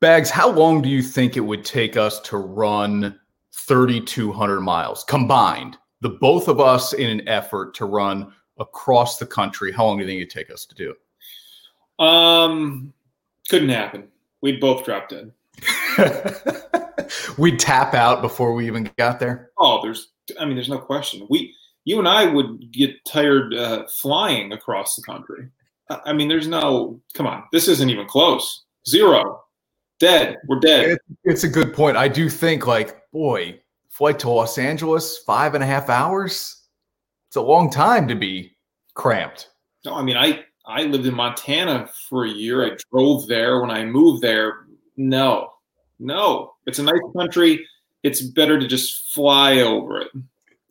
Bags, how long do you think it would take us to run 3,200 miles combined? The both of us in an effort to run across the country. How long do you think it'd take us to do it? Um, couldn't happen. We'd both drop dead. We'd tap out before we even got there. Oh, there's, I mean, there's no question. We, you and I would get tired uh, flying across the country. I mean, there's no, come on, this isn't even close. Zero. Dead. We're dead. It, it's a good point. I do think, like, boy, flight to Los Angeles, five and a half hours. It's a long time to be cramped. No, I mean, I I lived in Montana for a year. I drove there. When I moved there, no, no, it's a nice country. It's better to just fly over it.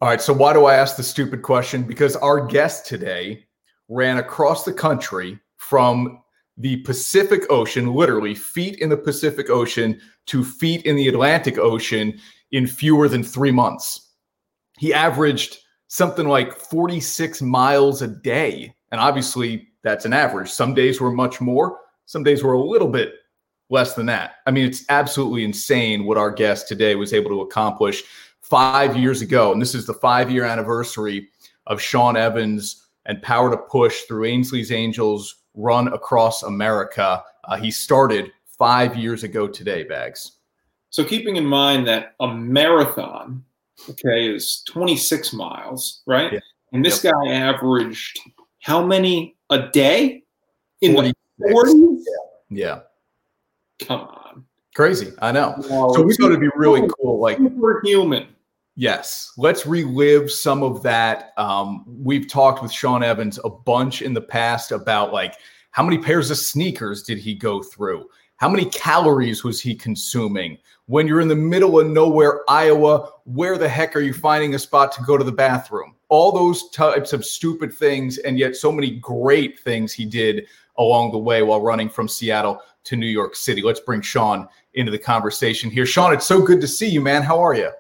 All right. So why do I ask the stupid question? Because our guest today ran across the country from the Pacific Ocean, literally feet in the Pacific Ocean to feet in the Atlantic Ocean in fewer than three months. He averaged something like 46 miles a day. And obviously, that's an average. Some days were much more, some days were a little bit less than that. I mean, it's absolutely insane what our guest today was able to accomplish five years ago. And this is the five year anniversary of Sean Evans and Power to Push through Ainsley's Angels run across America. Uh, he started five years ago today, Bags. So, keeping in mind that a marathon, okay, is 26 miles, right? Yeah. And this yep. guy averaged how many a day? In 46. the 40s? Yeah. Come on. Crazy. I know. so, we thought it'd be really cool. Like, we're human. Yes, let's relive some of that. Um, we've talked with Sean Evans a bunch in the past about like how many pairs of sneakers did he go through? How many calories was he consuming? When you're in the middle of nowhere, Iowa, where the heck are you finding a spot to go to the bathroom? All those types of stupid things, and yet so many great things he did along the way while running from Seattle to New York City. Let's bring Sean into the conversation here. Sean, it's so good to see you, man. How are you?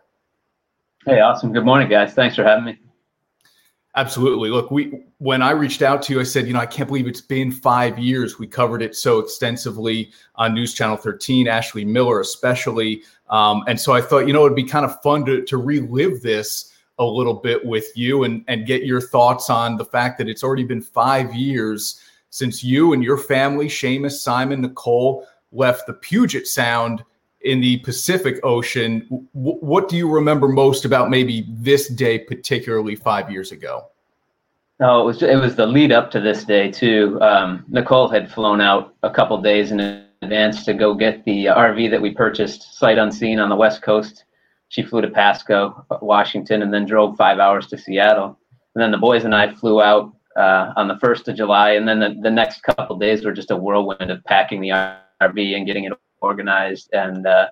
Hey, awesome. Good morning, guys. Thanks for having me. Absolutely. Look, we when I reached out to you, I said, you know, I can't believe it's been five years. We covered it so extensively on News Channel 13, Ashley Miller especially, um, and so I thought, you know, it'd be kind of fun to to relive this a little bit with you and and get your thoughts on the fact that it's already been five years since you and your family, Seamus, Simon, Nicole, left the Puget Sound in the Pacific Ocean. W- what do you remember most about maybe this day, particularly five years ago? No, it was it was the lead up to this day too. Um, Nicole had flown out a couple days in advance to go get the RV that we purchased sight unseen on the West Coast. She flew to Pasco, Washington, and then drove five hours to Seattle. And then the boys and I flew out uh, on the first of July, and then the, the next couple days were just a whirlwind of packing the RV and getting it organized and uh,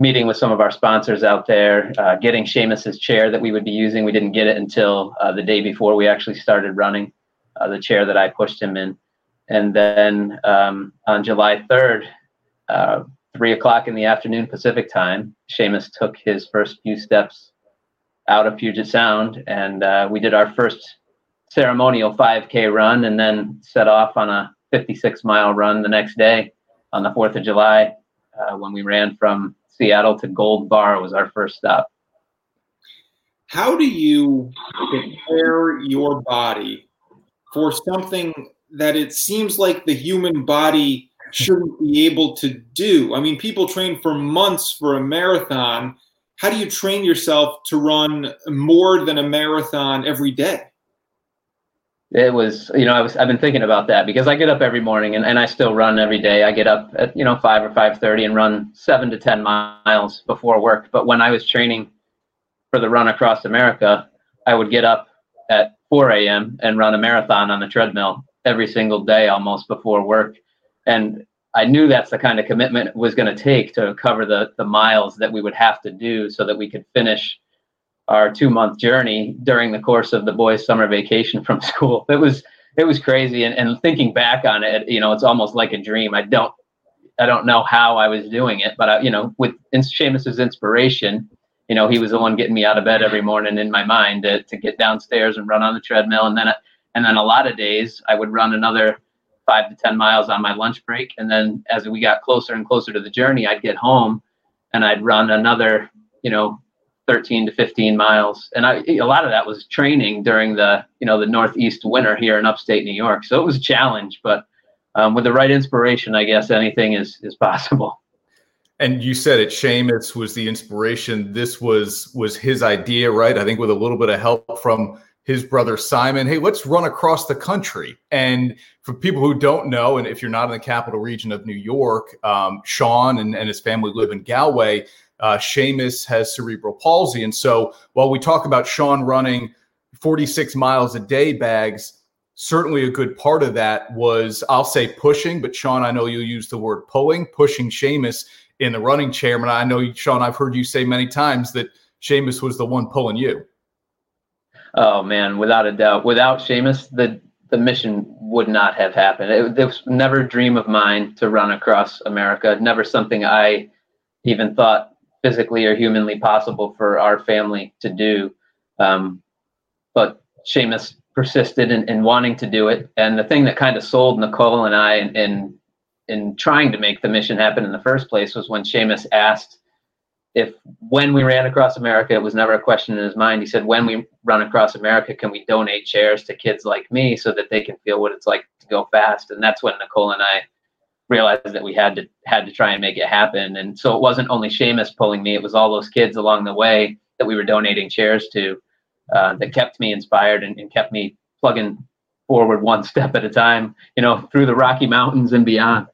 meeting with some of our sponsors out there, uh, getting Seamus's chair that we would be using. We didn't get it until uh, the day before we actually started running, uh, the chair that I pushed him in. And then um, on July 3rd, uh, three o'clock in the afternoon Pacific time, Seamus took his first few steps out of Puget Sound, and uh, we did our first ceremonial 5K run, and then set off on a 56 mile run the next day on the 4th of July uh, when we ran from Seattle to Gold Bar was our first stop. How do you prepare your body for something that it seems like the human body shouldn't be able to do? I mean, people train for months for a marathon. How do you train yourself to run more than a marathon every day? It was you know i was i've been thinking about that because i get up every morning and, and i still run every day. I get up at you know 5 or 5.30 and run 7 to 10 miles before work. But when i was training for the run across america i would get up at 4 a.m and run a marathon on the treadmill every single day almost before work. And i knew that's the kind of commitment it was going to take to cover the the miles that we would have to do so that we could finish our two month journey during the course of the boys' summer vacation from school. It was it was crazy, and, and thinking back on it, you know, it's almost like a dream. I don't I don't know how I was doing it, but I, you know, with Seamus's inspiration, you know, he was the one getting me out of bed every morning in my mind to, to get downstairs and run on the treadmill, and then and then a lot of days I would run another five to 10 miles on my lunch break. And then as we got closer and closer to the journey, I'd get home and I'd run another, you know, 13 to 15 miles. And I, a lot of that was training during the, you know, the Northeast winter here in upstate New York. So it was a challenge, but um, with the right inspiration, I guess anything is, is possible. And you said it, Seamus was the inspiration. This was was his idea, right? I think with a little bit of help from his brother Simon. Hey, let's run across the country. And for people who don't know, and if you're not in the capital region of New York, um, Sean and, and his family live in Galway. Uh, Seamus has cerebral palsy. And so while we talk about Sean running 46 miles a day bags, certainly a good part of that was, I'll say pushing, but Sean, I know you use the word pulling, pushing Seamus in the running chair. chairman. I know, Sean, I've heard you say many times that Seamus was the one pulling you. Oh man, without a doubt. Without Seamus, the the mission would not have happened. It, it was never a dream of mine to run across America. Never something I even thought physically or humanly possible for our family to do. Um, but Seamus persisted in, in, wanting to do it. And the thing that kind of sold Nicole and I in, in, in trying to make the mission happen in the first place was when Seamus asked if when we ran across America, it was never a question in his mind. He said, when we run across America, can we donate chairs to kids like me so that they can feel what it's like to go fast? And that's when Nicole and I realized that we had to had to try and make it happen. And so it wasn't only Seamus pulling me; it was all those kids along the way that we were donating chairs to uh, that kept me inspired and, and kept me plugging forward one step at a time. You know, through the Rocky Mountains and beyond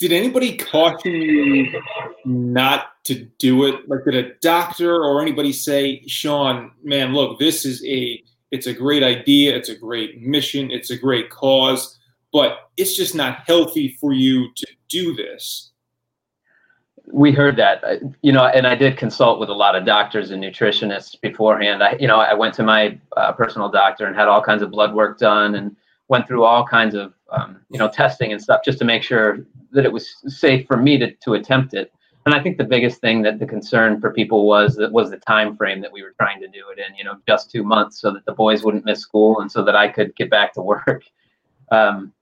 did anybody caution you not to do it? Like, did a doctor or anybody say, Sean, man, look, this is a, it's a great idea, it's a great mission, it's a great cause, but it's just not healthy for you to do this. We heard that, uh, you know, and I did consult with a lot of doctors and nutritionists beforehand. I, you know, I went to my uh, personal doctor and had all kinds of blood work done and went through all kinds of um, you know testing and stuff just to make sure that it was safe for me to, to attempt it and i think the biggest thing that the concern for people was that was the time frame that we were trying to do it in you know just two months so that the boys wouldn't miss school and so that i could get back to work um,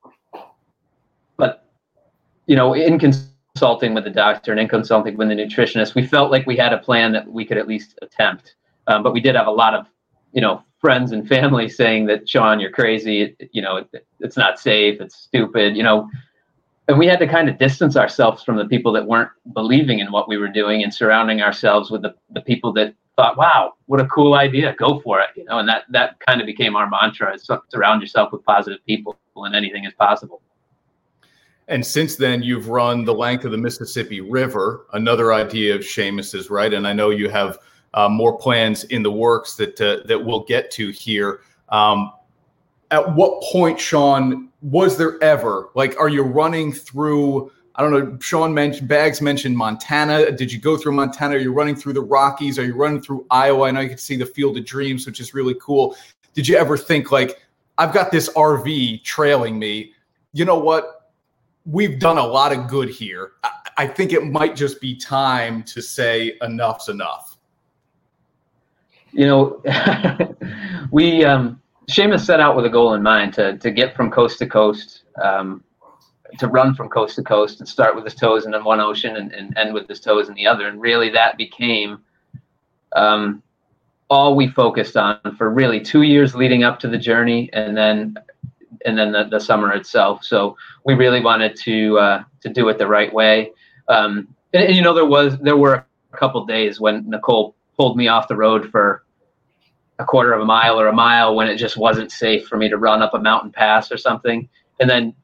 you know in consulting with the doctor and in consulting with the nutritionist we felt like we had a plan that we could at least attempt um, but we did have a lot of you know friends and family saying that Sean, you're crazy. It, you know, it, it's not safe. It's stupid. You know, and we had to kind of distance ourselves from the people that weren't believing in what we were doing and surrounding ourselves with the, the people that thought, wow, what a cool idea. Go for it. You know, and that, that kind of became our mantra is surround yourself with positive people and anything is possible. And since then, you've run the length of the Mississippi River, another idea of Seamus's, right? And I know you have uh, more plans in the works that uh, that we'll get to here. Um, at what point, Sean, was there ever like, are you running through? I don't know. Sean mentioned Bags mentioned Montana. Did you go through Montana? Are you running through the Rockies? Are you running through Iowa? I know you can see the Field of Dreams, which is really cool. Did you ever think like, I've got this RV trailing me? You know what? We've done a lot of good here. I, I think it might just be time to say enough's enough you know, we um, Seamus set out with a goal in mind to to get from coast to coast, um, to run from coast to coast, and start with his toes in one ocean and, and end with his toes in the other. And really, that became um, all we focused on for really two years leading up to the journey, and then and then the, the summer itself. So we really wanted to uh, to do it the right way. Um, and, and, you know, there was there were a couple days when Nicole pulled me off the road for a quarter of a mile or a mile when it just wasn't safe for me to run up a mountain pass or something. And then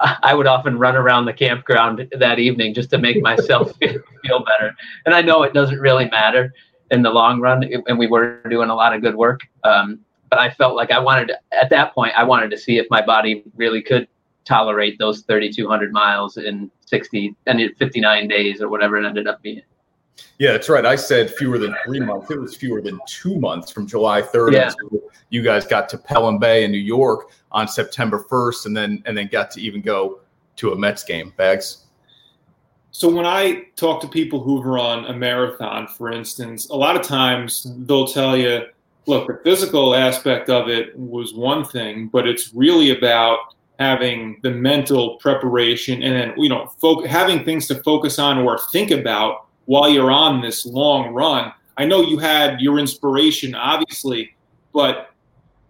I would often run around the campground that evening just to make myself feel better. And I know it doesn't really matter in the long run, and we were doing a lot of good work. Um, but I felt like I wanted to, at that point, I wanted to see if my body really could tolerate those 3,200 miles in 60 and 59 days or whatever it ended up being. Yeah, that's right. I said fewer than three months. It was fewer than two months from July 3rd yeah. you guys got to Pelham Bay in New York on September 1st, and then and then got to even go to a Mets game. Bags. So when I talk to people who've run a marathon, for instance, a lot of times they'll tell you, "Look, the physical aspect of it was one thing, but it's really about having the mental preparation, and then you know, fo- having things to focus on or think about while you're on this long run. I know you had your inspiration, obviously, but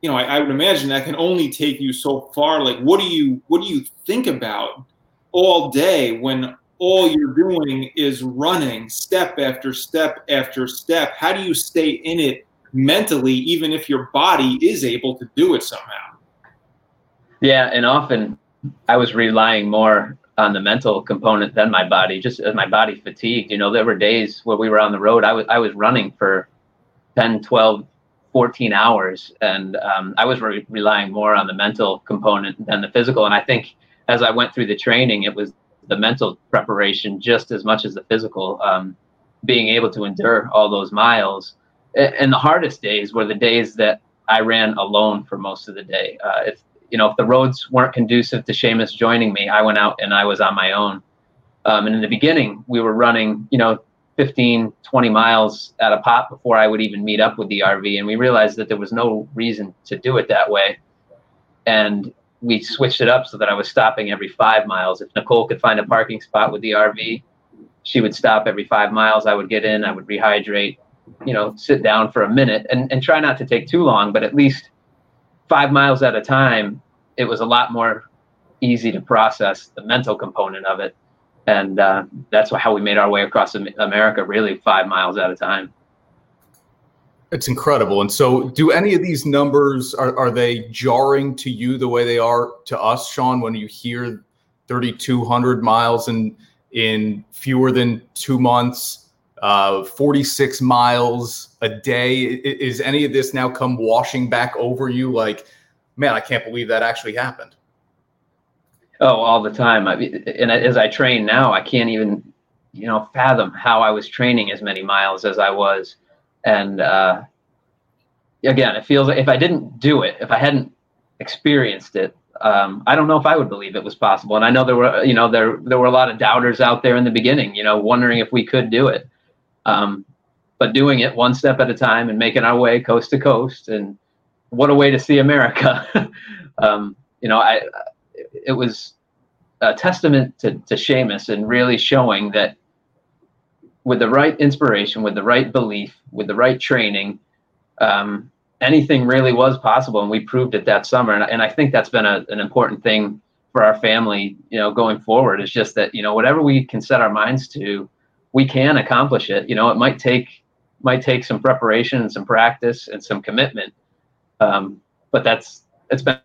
you know, I, I would imagine that can only take you so far. Like, what do you what do you think about all day when all you're doing is running step after step after step? How do you stay in it mentally, even if your body is able to do it somehow? Yeah, and often I was relying more on the mental component than my body, just as my body fatigued. You know, there were days where we were on the road, I was I was running for 10, 12, 14 hours, and um, I was re- relying more on the mental component than the physical. And I think as I went through the training, it was the mental preparation just as much as the physical. Um, being able to endure all those miles, and the hardest days were the days that I ran alone for most of the day. Uh, if you know, if the roads weren't conducive to Seamus joining me, I went out and I was on my own. Um, and in the beginning, we were running, you know, 15, 20 miles at a pop before I would even meet up with the RV. And we realized that there was no reason to do it that way. And we switched it up so that I was stopping every five miles. If Nicole could find a parking spot with the RV, she would stop every five miles. I would get in, I would rehydrate, you know, sit down for a minute and, and try not to take too long, but at least five miles at a time, it was a lot more easy to process the mental component of it. And uh, that's how we made our way across America, really five miles at a time. It's incredible. And so, do any of these numbers are, are they jarring to you the way they are to us, Sean? When you hear 3,200 miles in in fewer than two months, uh, 46 miles a day. Is any of this now come washing back over you? Like, man, I can't believe that actually happened. Oh, all the time. I and as I train now, I can't even, you know, fathom how I was training as many miles as I was. And uh, again, it feels like if I didn't do it, if I hadn't experienced it, um, I don't know if I would believe it was possible. And I know there were, you know, there there were a lot of doubters out there in the beginning, you know, wondering if we could do it. Um, but doing it one step at a time and making our way coast to coast, and what a way to see America. um, you know, I it was a testament to to Seamus and really showing that with the right inspiration, with the right belief, with the right training, um, anything really was possible, and we proved it that summer. And, and I think that's been a, an important thing for our family, you know, going forward. Is just that you know whatever we can set our minds to, we can accomplish it. You know, it might take might take some preparation and some practice and some commitment, um, but that's it's been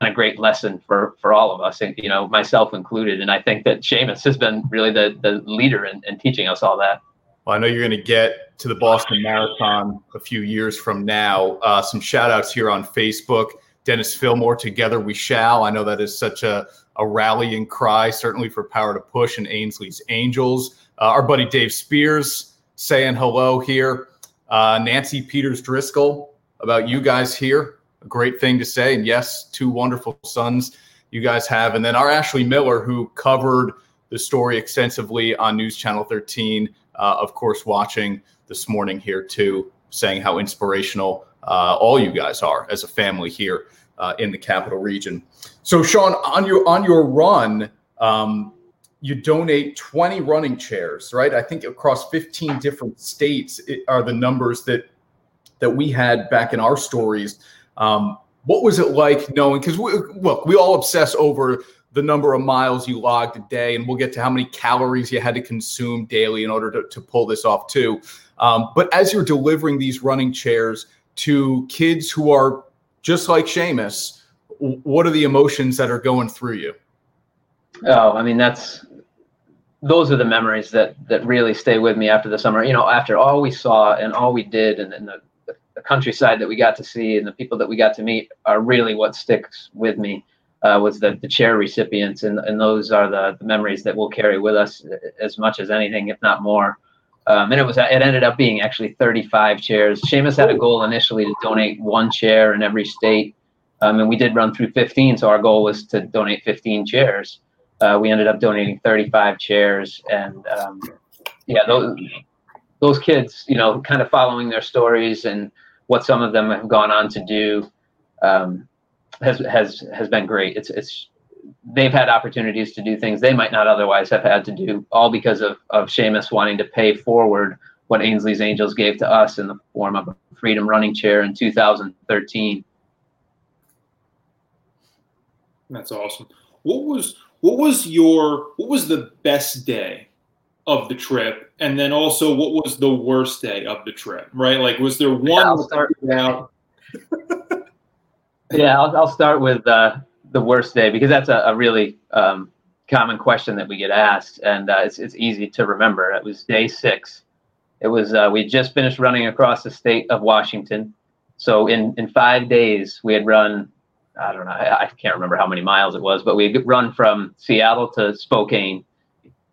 a great lesson for for all of us, and you know, myself included. And I think that Seamus has been really the the leader in, in teaching us all that. Well, I know you're going to get to the Boston Marathon a few years from now. Uh, some shout outs here on Facebook. Dennis Fillmore, Together We Shall. I know that is such a, a rallying cry, certainly for Power to Push and Ainsley's Angels. Uh, our buddy Dave Spears saying hello here. Uh, Nancy Peters Driscoll, about you guys here. A great thing to say. And yes, two wonderful sons you guys have. And then our Ashley Miller, who covered the story extensively on News Channel 13 uh, of course, watching this morning here too, saying how inspirational uh, all you guys are as a family here uh, in the capital region. So, Sean, on your on your run, um, you donate 20 running chairs, right? I think across 15 different states are the numbers that that we had back in our stories. Um, what was it like knowing? Because we, look, we all obsess over the number of miles you logged a day, and we'll get to how many calories you had to consume daily in order to, to pull this off too. Um, but as you're delivering these running chairs to kids who are just like Seamus, what are the emotions that are going through you? Oh, I mean that's those are the memories that that really stay with me after the summer. You know, after all we saw and all we did, and, and the, the countryside that we got to see and the people that we got to meet are really what sticks with me uh, was the, the chair recipients, and, and those are the, the memories that we'll carry with us as much as anything, if not more. Um, and it was it ended up being actually 35 chairs. Seamus had a goal initially to donate one chair in every state, um, and we did run through 15. So our goal was to donate 15 chairs. Uh, we ended up donating 35 chairs, and um, yeah, those those kids, you know, kind of following their stories and what some of them have gone on to do. Um, has has has been great. It's it's they've had opportunities to do things they might not otherwise have had to do, all because of of Seamus wanting to pay forward what Ainsley's Angels gave to us in the form of a Freedom Running Chair in 2013. That's awesome. What was what was your what was the best day of the trip, and then also what was the worst day of the trip? Right, like was there one? Yeah, I'll start, out? yeah, I'll, I'll start with uh, the worst day because that's a, a really um, common question that we get asked, and uh, it's it's easy to remember. It was day six. It was uh, we just finished running across the state of Washington, so in in five days we had run. I don't know. I, I can't remember how many miles it was, but we run from Seattle to Spokane,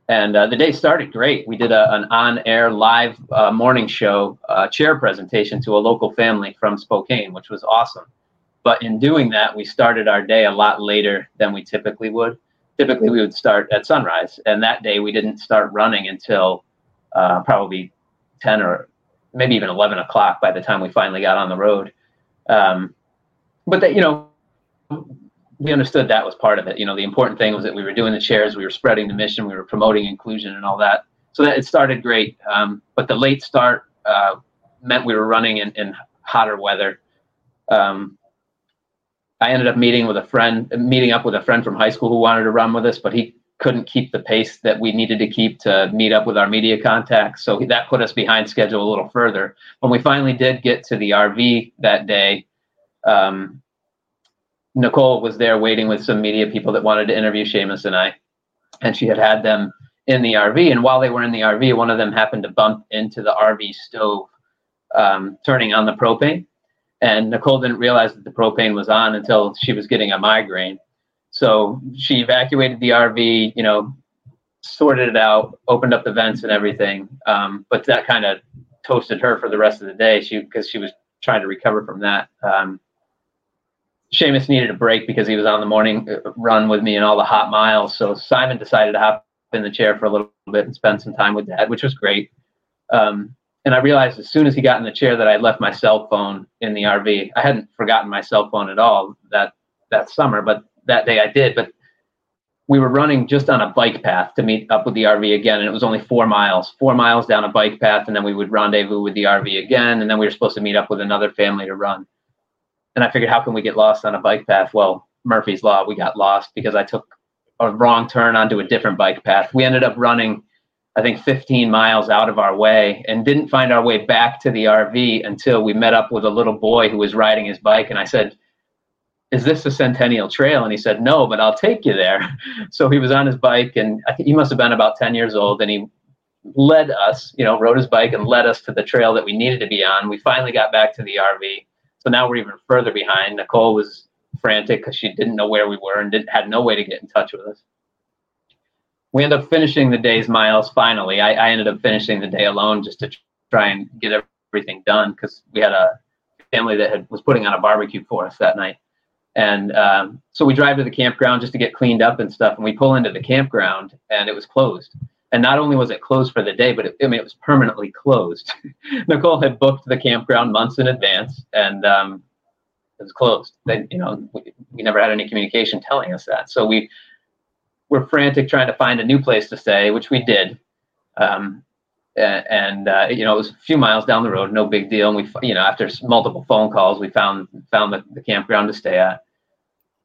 and uh, the day started great. We did a, an on-air live uh, morning show uh, chair presentation to a local family from Spokane, which was awesome. But in doing that, we started our day a lot later than we typically would. Typically, we would start at sunrise, and that day we didn't start running until uh, probably 10 or maybe even 11 o'clock by the time we finally got on the road. Um, but that, you know, we understood that was part of it. You know, the important thing was that we were doing the chairs, we were spreading the mission, we were promoting inclusion and all that. So that it started great. Um, but the late start uh, meant we were running in, in hotter weather. Um, I ended up meeting with a friend, meeting up with a friend from high school who wanted to run with us, but he couldn't keep the pace that we needed to keep to meet up with our media contacts. So that put us behind schedule a little further. When we finally did get to the RV that day, um, Nicole was there waiting with some media people that wanted to interview Seamus and I, and she had had them in the RV. And while they were in the RV, one of them happened to bump into the RV stove, um, turning on the propane. And Nicole didn't realize that the propane was on until she was getting a migraine. So she evacuated the RV, you know, sorted it out, opened up the vents and everything. Um, but that kind of toasted her for the rest of the day. She because she was trying to recover from that. Um, Seamus needed a break because he was on the morning uh, run with me and all the hot miles. So Simon decided to hop in the chair for a little bit and spend some time with Dad, which was great. Um, and I realized as soon as he got in the chair that I left my cell phone in the RV. I hadn't forgotten my cell phone at all that that summer, but that day I did. But we were running just on a bike path to meet up with the RV again, and it was only four miles, four miles down a bike path, and then we would rendezvous with the RV again, and then we were supposed to meet up with another family to run. And I figured, how can we get lost on a bike path? Well, Murphy's Law, we got lost because I took a wrong turn onto a different bike path. We ended up running I think 15 miles out of our way and didn't find our way back to the RV until we met up with a little boy who was riding his bike. And I said, Is this the Centennial Trail? And he said, No, but I'll take you there. So he was on his bike and I think he must have been about 10 years old and he led us, you know, rode his bike and led us to the trail that we needed to be on. We finally got back to the RV. Now we're even further behind. Nicole was frantic because she didn't know where we were and didn't had no way to get in touch with us we end up finishing the day's miles finally. I, I ended up finishing the day alone just to try and get everything done because we had a family that had, was putting on a barbecue for us that night. And um, so we drive to the campground just to get cleaned up and stuff. And we pull into the campground and it was closed. And not only was it closed for the day, but it, I mean, it was permanently closed. Nicole had booked the campground months in advance and um, it was closed. They, you know, we, we never had any communication telling us that. So we we're frantic trying to find a new place to stay, which we did. Um, and uh, you know, it was a few miles down the road, no big deal. And we, you know, after multiple phone calls, we found found the, the campground to stay at.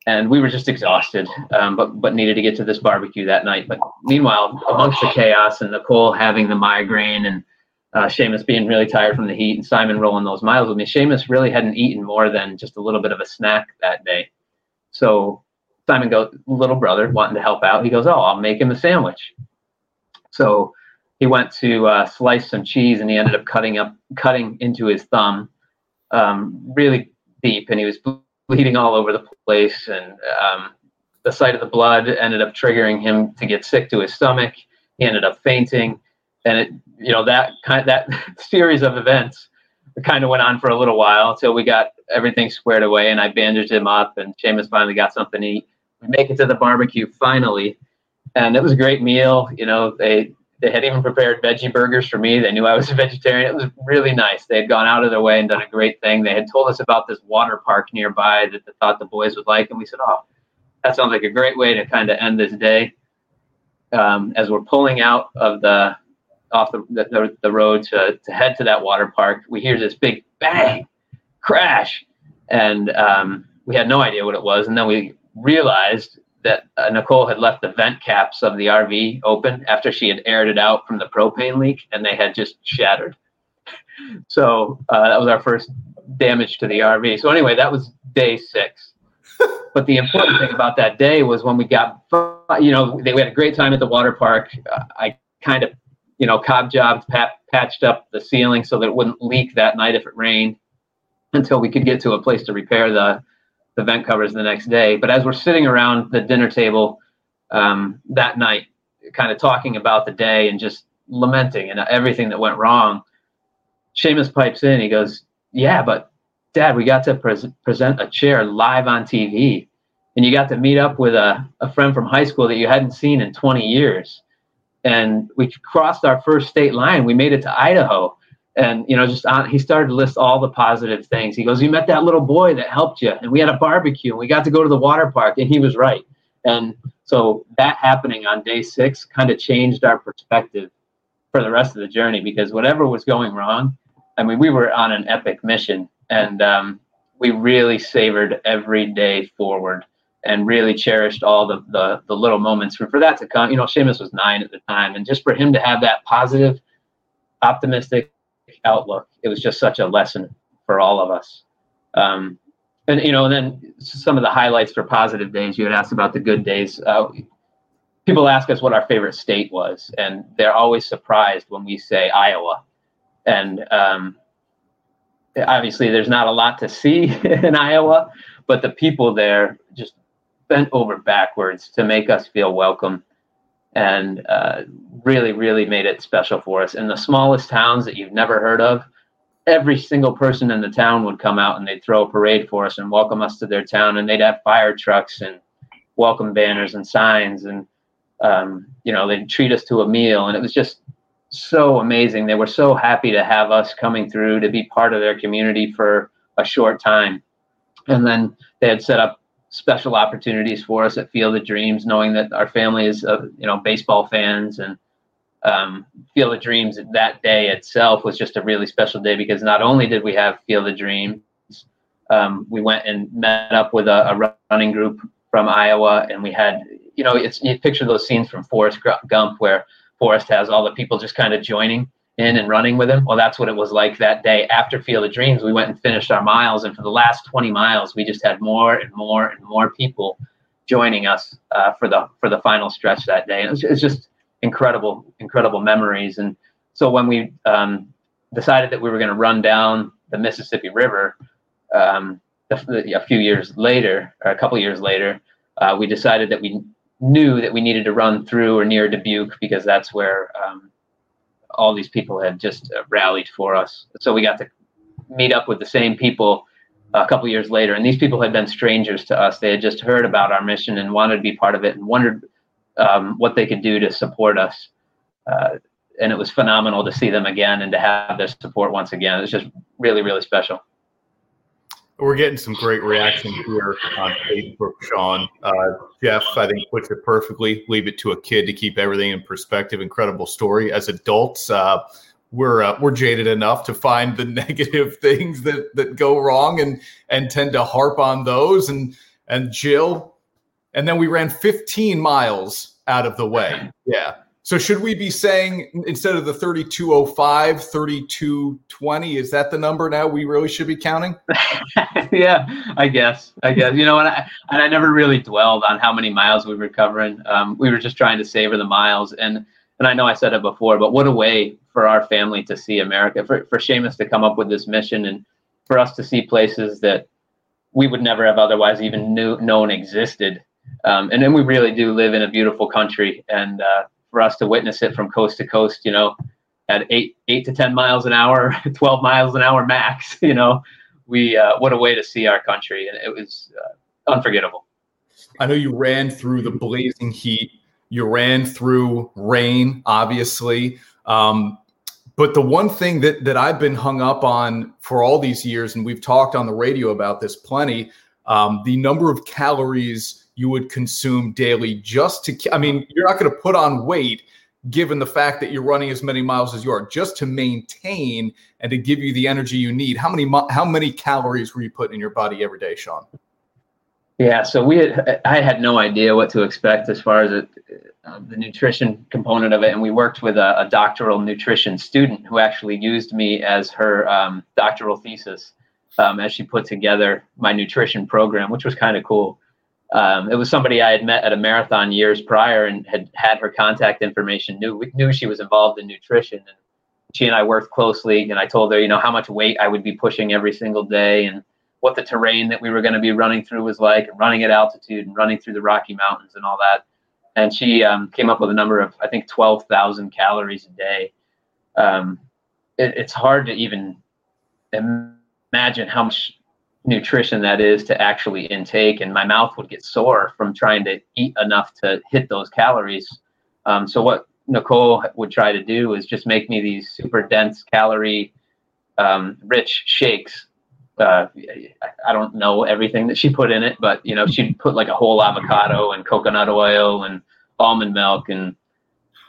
And we were just exhausted, um, but but needed to get to this barbecue that night. But meanwhile, amongst the chaos and Nicole having the migraine and uh, Seamus being really tired from the heat and Simon rolling those miles with me, Seamus really hadn't eaten more than just a little bit of a snack that day. So Simon goes, little brother, wanting to help out. He goes, oh, I'll make him a sandwich. So he went to uh, slice some cheese, and he ended up cutting up, cutting into his thumb, um, really deep, and he was bleeding all over the place. And um, the sight of the blood ended up triggering him to get sick to his stomach. He ended up fainting, and it, you know, that kind, that series of events kind of went on for a little while until we got everything squared away, and I bandaged him up, and Seamus finally got something to eat we make it to the barbecue finally, and it was a great meal. You know, they they had even prepared veggie burgers for me. They knew I was a vegetarian. It was really nice. They had gone out of their way and done a great thing. They had told us about this water park nearby that they thought the boys would like, and we said, "Oh, that sounds like a great way to kind of end this day. Um, as we're pulling out of the off the, the, the road to, to head to that water park, we hear this big bang, crash, and um, we had no idea what it was. And then we realized that uh, Nicole had left the vent caps of the RV open after she had aired it out from the propane leak, and they had just shattered. So uh, that was our first damage to the RV. So anyway, that was day six. but the important thing about that day was when we got, you know, they, we had a great time at the water park. Uh, I kind of, you know, cob jobbed, pat, patched up the ceiling so that it wouldn't leak that night if it rained until we could get to a place to repair the the vent covers the next day. But as we're sitting around the dinner table um, that night, kind of talking about the day and just lamenting and everything that went wrong, Seamus pipes in. He goes, "Yeah, but Dad, we got to pre- present a chair live on TV, and you got to meet up with a, a friend from high school that you hadn't seen in 20 years." And we crossed our first state line. We made it to Idaho and you know just on he started to list all the positive things. He goes you met that little boy that helped you and we had a barbecue and we got to go to the water park and he was right. And so that happening on day six kind of changed our perspective for the rest of the journey because whatever was going wrong i mean we were on an epic mission and um, we really savored every day forward and really cherished all the, the, the little moments for, for that to come. You know Seamus was nine at the time and just for him to have that positive optimistic outlook. It was just such a lesson for all of us. Um, and you know, and then some of the highlights for positive days. You had asked about the good days. Uh, people ask us what our favorite state was, and they're always surprised when we say Iowa. And um, obviously, there's not a lot to see in Iowa, but the people there just bent over backwards to make us feel welcome and uh, really, really made it special for us. In the smallest towns that you've never heard of, every single person in the town would come out and they'd throw a parade for us and welcome us to their town, and they'd have fire trucks and welcome banners and signs, and um, you know they'd treat us to a meal, and it was just so amazing. They were so happy to have us coming through to be part of their community for a short time, and then they had set up special opportunities for us at Field of Dreams, knowing that our family is, uh, you know, baseball fans and um, Field of Dreams that day itself was just a really special day because not only did we have Field of Dreams, um, we went and met up with a, a, running group from Iowa, and we had, you know, it's you picture those scenes from Forrest Gump where Forrest has all the people just kind of joining in and running with him. Well, that's what it was like that day after Field of Dreams. We went and finished our miles, and for the last 20 miles, we just had more and more and more people joining us uh, for the for the final stretch that day. It was, it just incredible, incredible memories. And so when we um, decided that we were going to run down the Mississippi River, um, a, a, few years later, or a couple years later, uh, we decided that we knew that we needed to run through or near Dubuque because that's where um, all these people had just uh, rallied for us. So we got to meet up with the same people a couple years later, and these people had been strangers to us. They had just heard about our mission and wanted to be part of it, and wondered um, what they could do to support us. Uh, and it was phenomenal to see them again and to have their support once again. It was just really, really special. We're getting some great reactions here on Facebook, Sean. Uh, Jeff, I think, puts it perfectly. Leave it to a kid to keep everything in perspective. Incredible story. As adults, uh, we're uh, we're jaded enough to find the negative things that that go wrong and and tend to harp on those. And and Jill, and then we ran 15 miles out of the way. Yeah, so should we be saying instead of the 3205, 3220, is that the number now we really should be counting? yeah, I guess. I guess. You know, and I and I never really dwelled on how many miles we were covering. Um, we were just trying to savor the miles and and I know I said it before, but what a way for our family to see America, for, for Seamus to come up with this mission and for us to see places that we would never have otherwise even knew known existed. Um, and then we really do live in a beautiful country and uh, for us to witness it from coast to coast, you know, at eight eight to ten miles an hour, twelve miles an hour max. You know, we uh, what a way to see our country, and it was uh, unforgettable. I know you ran through the blazing heat. You ran through rain, obviously. Um, but the one thing that that I've been hung up on for all these years, and we've talked on the radio about this plenty, um, the number of calories you would consume daily just to, I mean, you're not going to put on weight given the fact that you're running as many miles as you are just to maintain and to give you the energy you need. How many how many calories were you putting in your body every day sean? Yeah so we had i had no idea what to expect as far as it, uh, the nutrition component of it and we worked with a, a, doctoral nutrition student who actually used me as her um, doctoral thesis um, as she put together my nutrition program which was kind of cool um, it was somebody I had met at a marathon years prior and had had her contact information. knew knew she was involved in nutrition, and she and I worked closely. And I told her, you know, how much weight I would be pushing every single day, and what the terrain that we were going to be running through was like, and running at altitude, and running through the Rocky Mountains, and all that. And she um, came up with a number of, I think, twelve thousand calories a day. Um, it, it's hard to even imagine how much nutrition that is to actually intake and my mouth would get sore from trying to eat enough to hit those calories um, so what nicole would try to do is just make me these super dense calorie um, rich shakes uh, I don't know everything that she put in it, but you know, she'd put like a whole avocado and coconut oil and almond milk and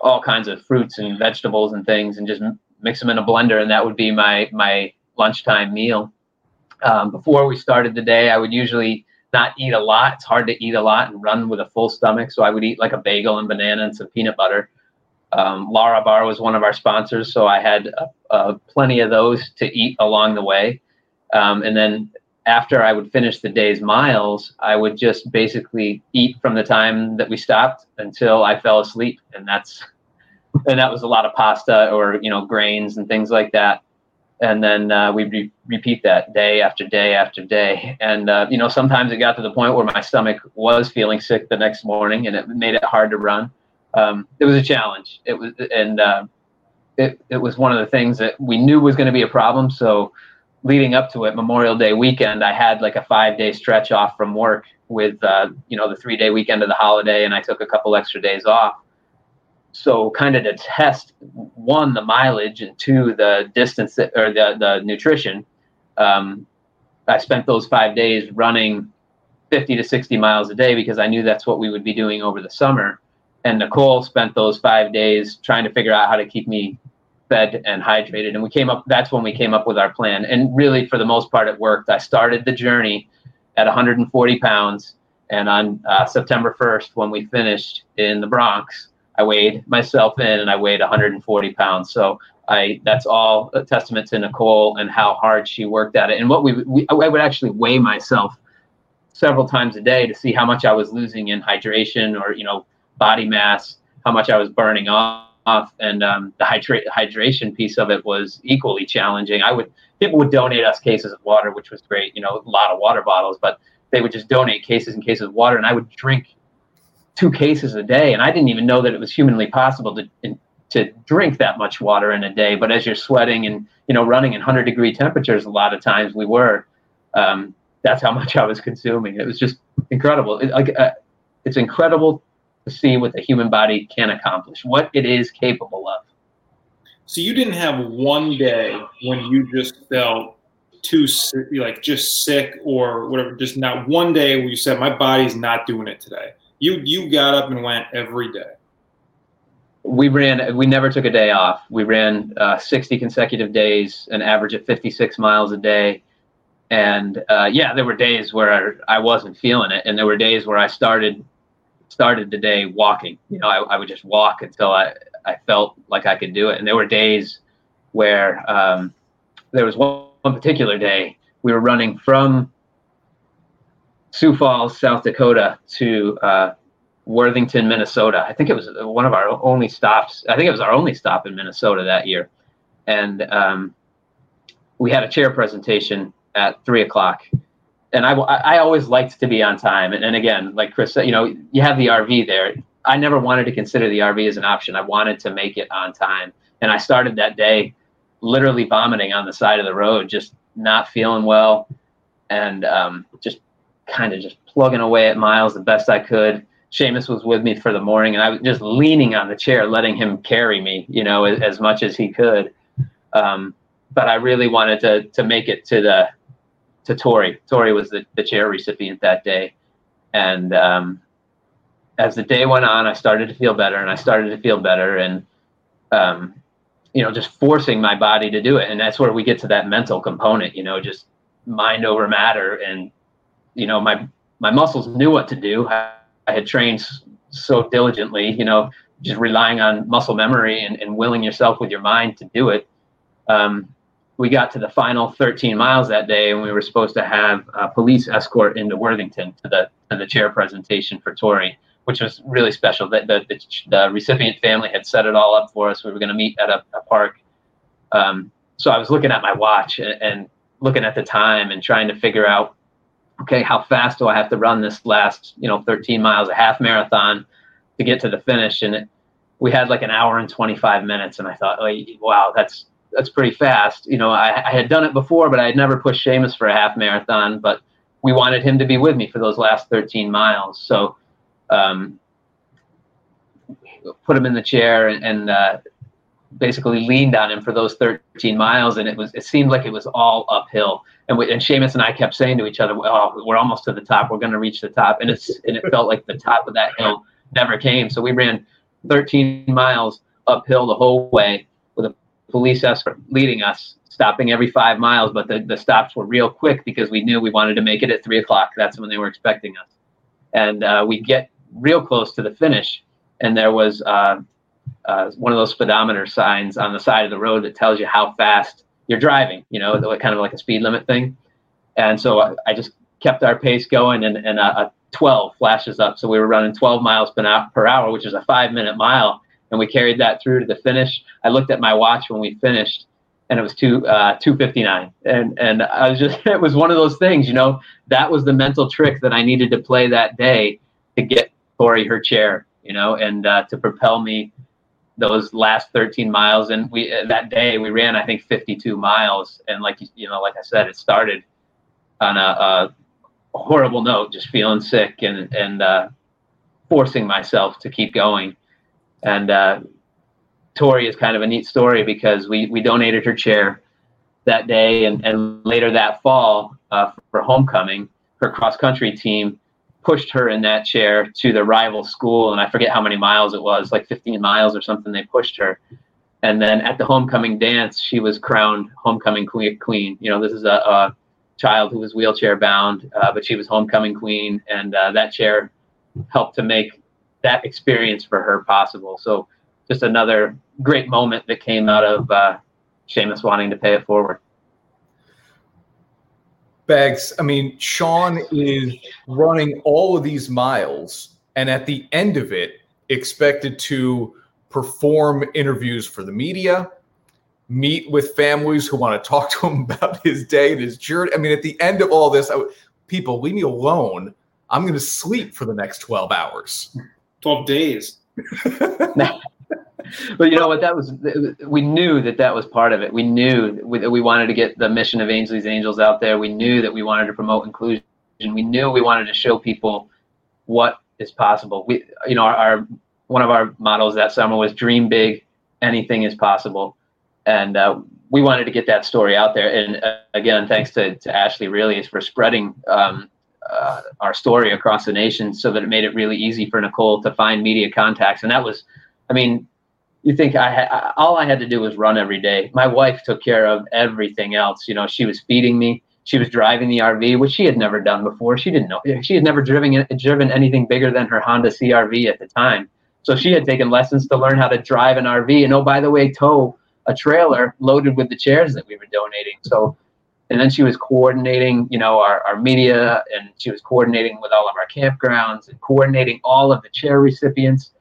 all kinds of fruits and vegetables and things, and just mix them in a blender, and that would be my my lunchtime meal. Um, before we started the day, I would usually not eat a lot. It's hard to eat a lot and run with a full stomach. So I would eat like a bagel and banana and some peanut butter. Um, Larabar was one of our sponsors, so I had uh, uh, plenty of those to eat along the way. Um, and then after I would finish the day's miles, I would just basically eat from the time that we stopped until I fell asleep, and that's and that was a lot of pasta or you know grains and things like that and then uh, we re- repeat that day after day after day. And uh, you know, sometimes it got to the point where my stomach was feeling sick the next morning, and it made it hard to run. Um, it was a challenge. It was, and uh, it it was one of the things that we knew was going to be a problem. So, leading up to it, Memorial Day weekend, I had like a five day stretch off from work with uh, you know the three day weekend of the holiday, and I took a couple extra days off so kind of to test one the mileage and two the distance that, or the the nutrition um, i spent those five days running 50 to 60 miles a day because i knew that's what we would be doing over the summer. And nicole spent those five days trying to figure out how to keep me fed and hydrated. And we came up that's when we came up with our plan. And really for the most part it worked. I started the journey at 140 pounds. And on uh, september 1st when we finished in the bronx I weighed myself in and I weighed 140 pounds. So I that's all a testament to Nicole and how hard she worked at it. And what we, we I would actually weigh myself several times a day to see how much I was losing in hydration or you know body mass, how much I was burning off. And um, the hydra- hydration piece of it was equally challenging. I would people would donate us cases of water, which was great. You know, a lot of water bottles, but they would just donate cases and cases of water, and I would drink two cases a day, and I didn't even know that it was humanly possible to to drink that much water in a day. But as you're sweating and you know running in 100 degree temperatures, a lot of times we were. Um, that's how much I was consuming. It was just incredible. It, uh, it's incredible to see what the human body can accomplish, what it is capable of. So you didn't have one day when you just felt too sick, like just sick or whatever. Just not one day where you said my body's not doing it today you you got up and went every day. We ran. We never took a day off. We ran uh, 60 consecutive days, an average of 56 miles a day. And uh, yeah, there were days where I wasn't feeling it, and there were days where I started started the day walking. You know, I, I would just walk until I I felt like I could do it. And there were days where um, there was one, one particular day we were running from Sioux Falls, South Dakota to uh, Worthington, Minnesota. I think it was one of our only stops. I think it was our only stop in Minnesota that year. And um, we had a chair presentation at three o'clock. And I, I always liked to be on time. And, and again, like Chris said, you know, you have the RV there. I never wanted to consider the RV as an option. I wanted to make it on time. And I started that day literally vomiting on the side of the road, just not feeling well and um, just kind of just plugging away at Miles the best I could. Seamus was with me for the morning, and I was just leaning on the chair, letting him carry me, you know, as, as much as he could. Um, but I really wanted to to make it to the to Tori. Tori was the, the chair recipient that day, And um, as the day went on, I started to feel better, and I started to feel better, and um, you know, just forcing my body to do it. And that's where we get to that mental component. You know, just mind over matter, and you know, my my muscles knew what to do. I, had trained so diligently. You know, just relying on muscle memory and, and willing yourself with your mind to do it. Um, we got to the final 13 miles that day, and we were supposed to have a police escort into Worthington to the to the chair presentation for Tori, which was really special. That the, the, the, recipient family had set it all up for us. We were going to meet at a, a park. Um, so I was looking at my watch and, and looking at the time and trying to figure out, okay, how fast do I have to run this last, you know, 13 miles, a half marathon to get to the finish? And it, we had like an hour and 25 minutes, and I thought, oh, wow, that's that's pretty fast. You know, I, I had done it before, but I had never pushed Seamus for a half marathon. But we wanted him to be with me for those last 13 miles. So um, put him in the chair and, and uh, basically leaned on him for those 13 miles. And it was, it seemed like it was all uphill. And, we, and Seamus and I kept saying to each other, oh, we're almost to the top. We're going to reach the top. And it's, and it felt like the top of that hill never came. So we ran 13 miles uphill the whole way with a police escort leading us, stopping every five miles. But the, the stops were real quick because we knew we wanted to make it at three o'clock. That's when they were expecting us. And uh, we get real close to the finish, and there was uh, uh, one of those speedometer signs on the side of the road that tells you how fast you're driving. You know, kind of like a speed limit thing. And so I, I just kept our pace going, and, and a, a 12 flashes up. So we were running 12 miles per hour, which is a five minute mile, and we carried that through to the finish. I looked at my watch when we finished, and it was two uh, 259 and and i was just it was one of those things you know that was the mental trick that i needed to play that day to get Tori her chair, you know, and uh, to propel me those last 13 miles. And we uh, that day we ran I think 52 miles, and like you know, like I said, it started on a, a horrible note, just feeling sick and and uh, forcing myself to keep going. And uh, Tori is kind of a neat story because we we donated her chair that day, and and later that fall uh, for homecoming, her cross country team pushed her in that chair to the rival school, and I forget how many miles it was, like 15 miles or something. They pushed her, and then at the homecoming dance, she was crowned homecoming queen. You know, this is a, a child who was wheelchair bound, uh, but she was homecoming queen, and uh, that chair helped to make that experience for her possible. So, just another great moment that came out of uh, Seamus wanting to pay it forward. Bags, I mean, Sean is running all of these miles, and at the end of it, expected to perform interviews for the media, meet with families who want to talk to him about his day and his journey. I mean, at the end of all this, I, people, leave me alone. I'm going to sleep for the next 12 hours. 12 days. but you know what? That was we knew that that was part of it. We knew that we wanted to get the mission of Ainsley's Angels out there. We knew that we wanted to promote inclusion. We knew we wanted to show people what is possible. We, you know, our, our one of our models that summer was dream big, anything is possible, and uh, we wanted to get that story out there. And uh, again, thanks to, to Ashley really for spreading um, uh, our story across the nation, so that it made it really easy for Nicole to find media contacts. And that was, I mean, you think I had all I had to do was run every day. My wife took care of everything else. You know, she was feeding me. She was driving the RV, which she had never done before. She didn't know. She had never driven driven anything bigger than her Honda CRV at the time. So she had taken lessons to learn how to drive an RV. And oh, by the way, tow a trailer loaded with the chairs that we were donating. So, and then she was coordinating, you know, our, our media, and she was coordinating with all of our campgrounds and coordinating all of the chair recipients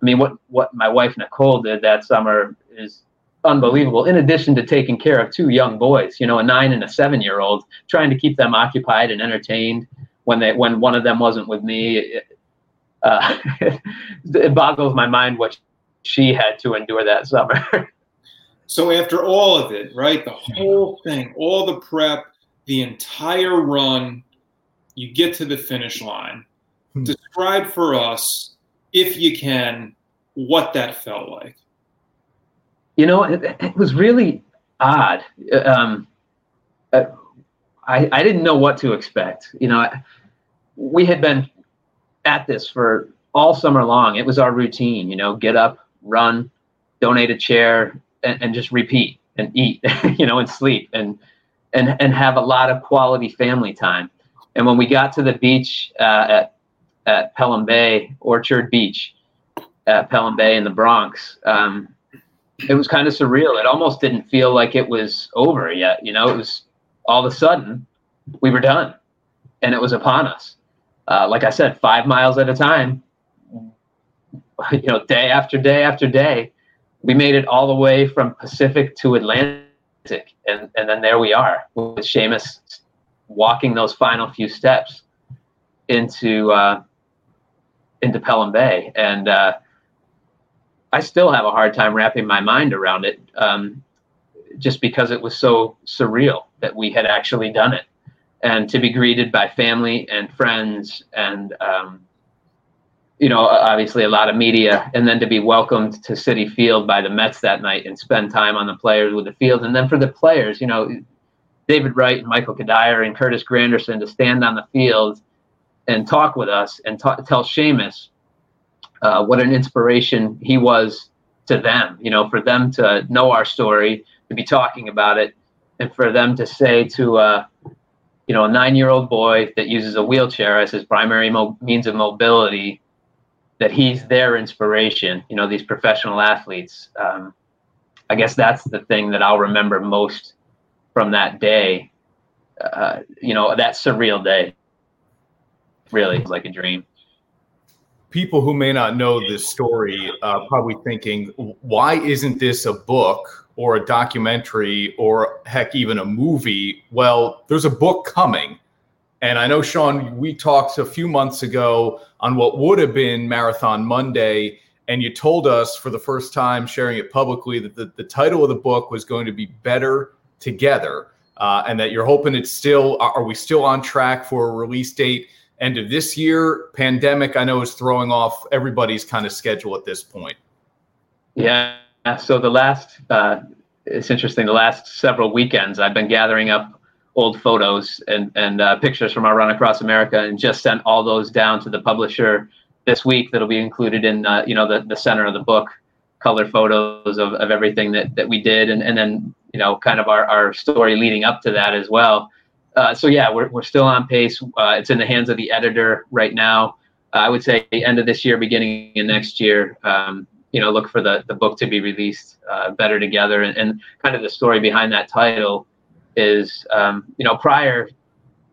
I mean, what what my wife Nicole did that summer is unbelievable. In addition to taking care of two young boys, you know, a nine and a seven year old, trying to keep them occupied and entertained when they when one of them wasn't with me. It, uh, it boggles my mind what she had to endure that summer. so after all of it, right, the whole thing, all the prep, the entire run, you get to the finish line. Hmm. Describe for us if you can, what that felt like. You know, it, it was really odd. Um, uh, I, I didn't know what to expect. You know, we had been at this for all summer long. It was our routine, you know, get up, run, donate a chair, and, and just repeat and eat, you know, and sleep and and and have a lot of quality family time. And when we got to the beach uh, at at Pelham Bay, Orchard Beach, at Pelham Bay in the Bronx, um, it was kind of surreal. It almost didn't feel like it was over yet. You know, it was all of a sudden we were done, and it was upon us. Uh, like I said, five miles at a time. You know, day after day after day, we made it all the way from Pacific to Atlantic, and and then there we are with Seamus walking those final few steps into uh, into Pelham Bay, and uh, I still have a hard time wrapping my mind around it, um, just because it was so surreal that we had actually done it, and to be greeted by family and friends and um, you know, obviously a lot of media, and then to be welcomed to Citi Field by the Mets that night and spend time on the players with the field, and then for the players, you know, David Wright and Michael Cuddyer and Curtis Granderson to stand on the field and talk with us and tell Seamus uh, what an inspiration he was to them. You know, for them to know our story, to be talking about it, and for them to say to uh, you know a nine-year-old boy that uses a wheelchair as his primary mo- means of mobility that he's their inspiration. You know, these professional athletes. Um, I guess that's the thing that I'll remember most from that day. Uh, you know, that surreal day. Really, like a dream. People who may not know this story uh, probably thinking, why isn't this a book or a documentary or heck, even a movie? Well, there's a book coming and I know, Sean, we talked a few months ago on what would have been Marathon Monday. And you told us for the first time, sharing it publicly, that the, the title of the book was going to be Better Together. Uh, and that you're hoping it's still, are we still on track for a release date end of this year? Pandemic, I know, is throwing off everybody's kind of schedule at this point. Yeah. So the last, uh, it's interesting, the last several weekends, I've been gathering up old photos and and uh, pictures from our run across America, and just sent all those down to the publisher this week. That'll be included in uh, you know the the center of the book, color photos of, of everything that that we did, and and then you know kind of our our story leading up to that as well. Uh, so yeah, we're we're still on pace. Uh, it's in the hands of the editor right now. I would say end of this year, beginning of next year. Um, you know, look for the the book to be released uh, better together, and, and kind of the story behind that title is um, you know prior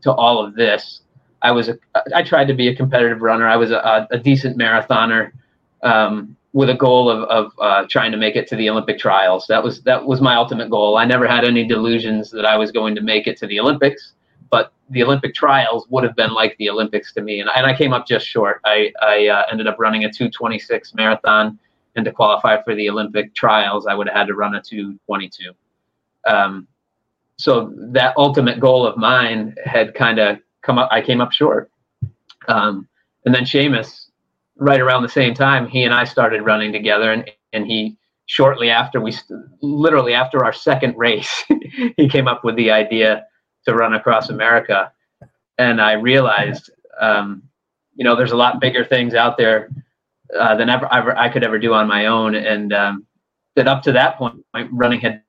to all of this i was a i tried to be a competitive runner i was a, a decent marathoner um, with a goal of, of uh, trying to make it to the olympic trials that was that was my ultimate goal i never had any delusions that i was going to make it to the olympics but the olympic trials would have been like the olympics to me and, and i came up just short i, I uh, ended up running a 226 marathon and to qualify for the olympic trials i would have had to run a 222 um, so that ultimate goal of mine had kind of come up. I came up short. Um, and then Seamus, right around the same time, he and I started running together, and and he shortly after we, literally after our second race, he came up with the idea to run across America, and I realized, um, you know, there's a lot bigger things out there uh, than ever, ever I could ever do on my own, and um, that up to that point, running had